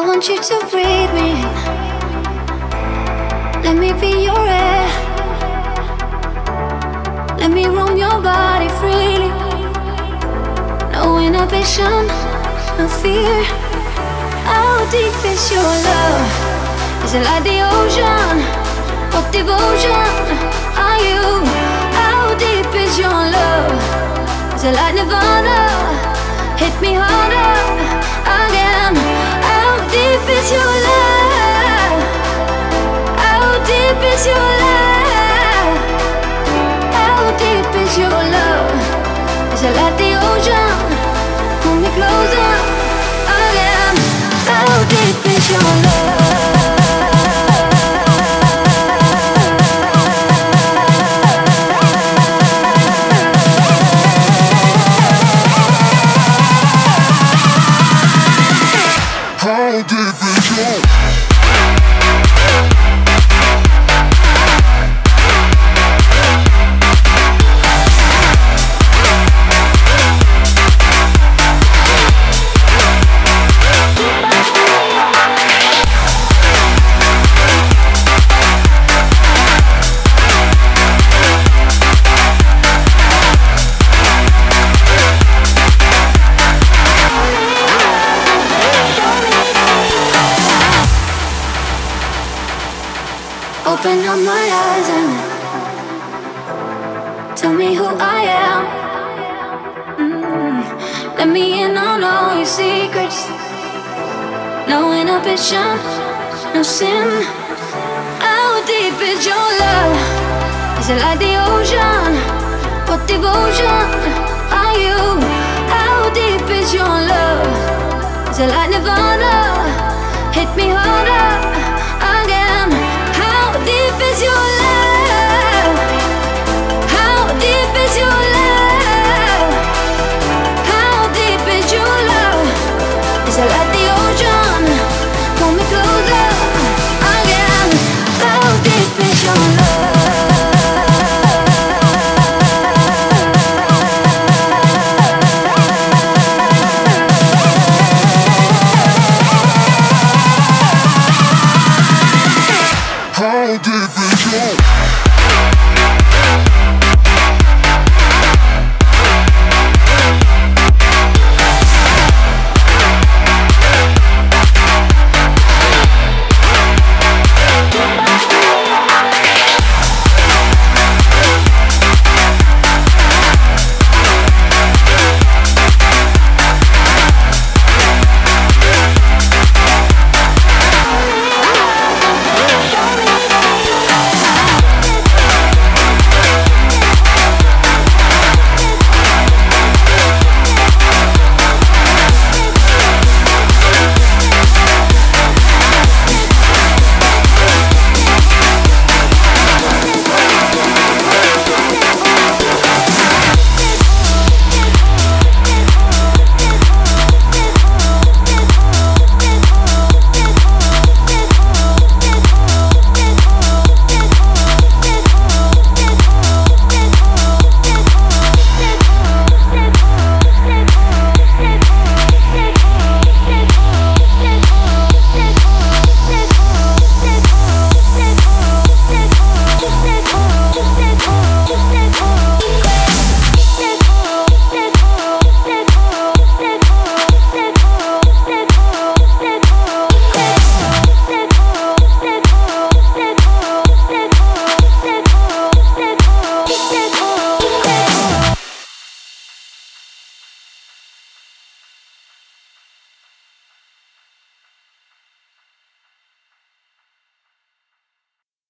want you to breathe me. Let me be your air. Let me roam your body freely. No inhibition, no fear. How deep is your love? Is it like the ocean? What devotion are you? How deep is your love? Is it like Nirvana? Hit me harder again. Deep is your love? How deep is your love? How deep is your love? Is it like the ocean? Pull me closer again. How deep is your love? Open up my eyes and tell me who I am. Mm. Let me in on all your secrets. No inhibition, no sin. How deep is your love? Is it like the ocean? What devotion are you? How deep is your love? Is it like Nirvana? Hit me harder. Deep is your love?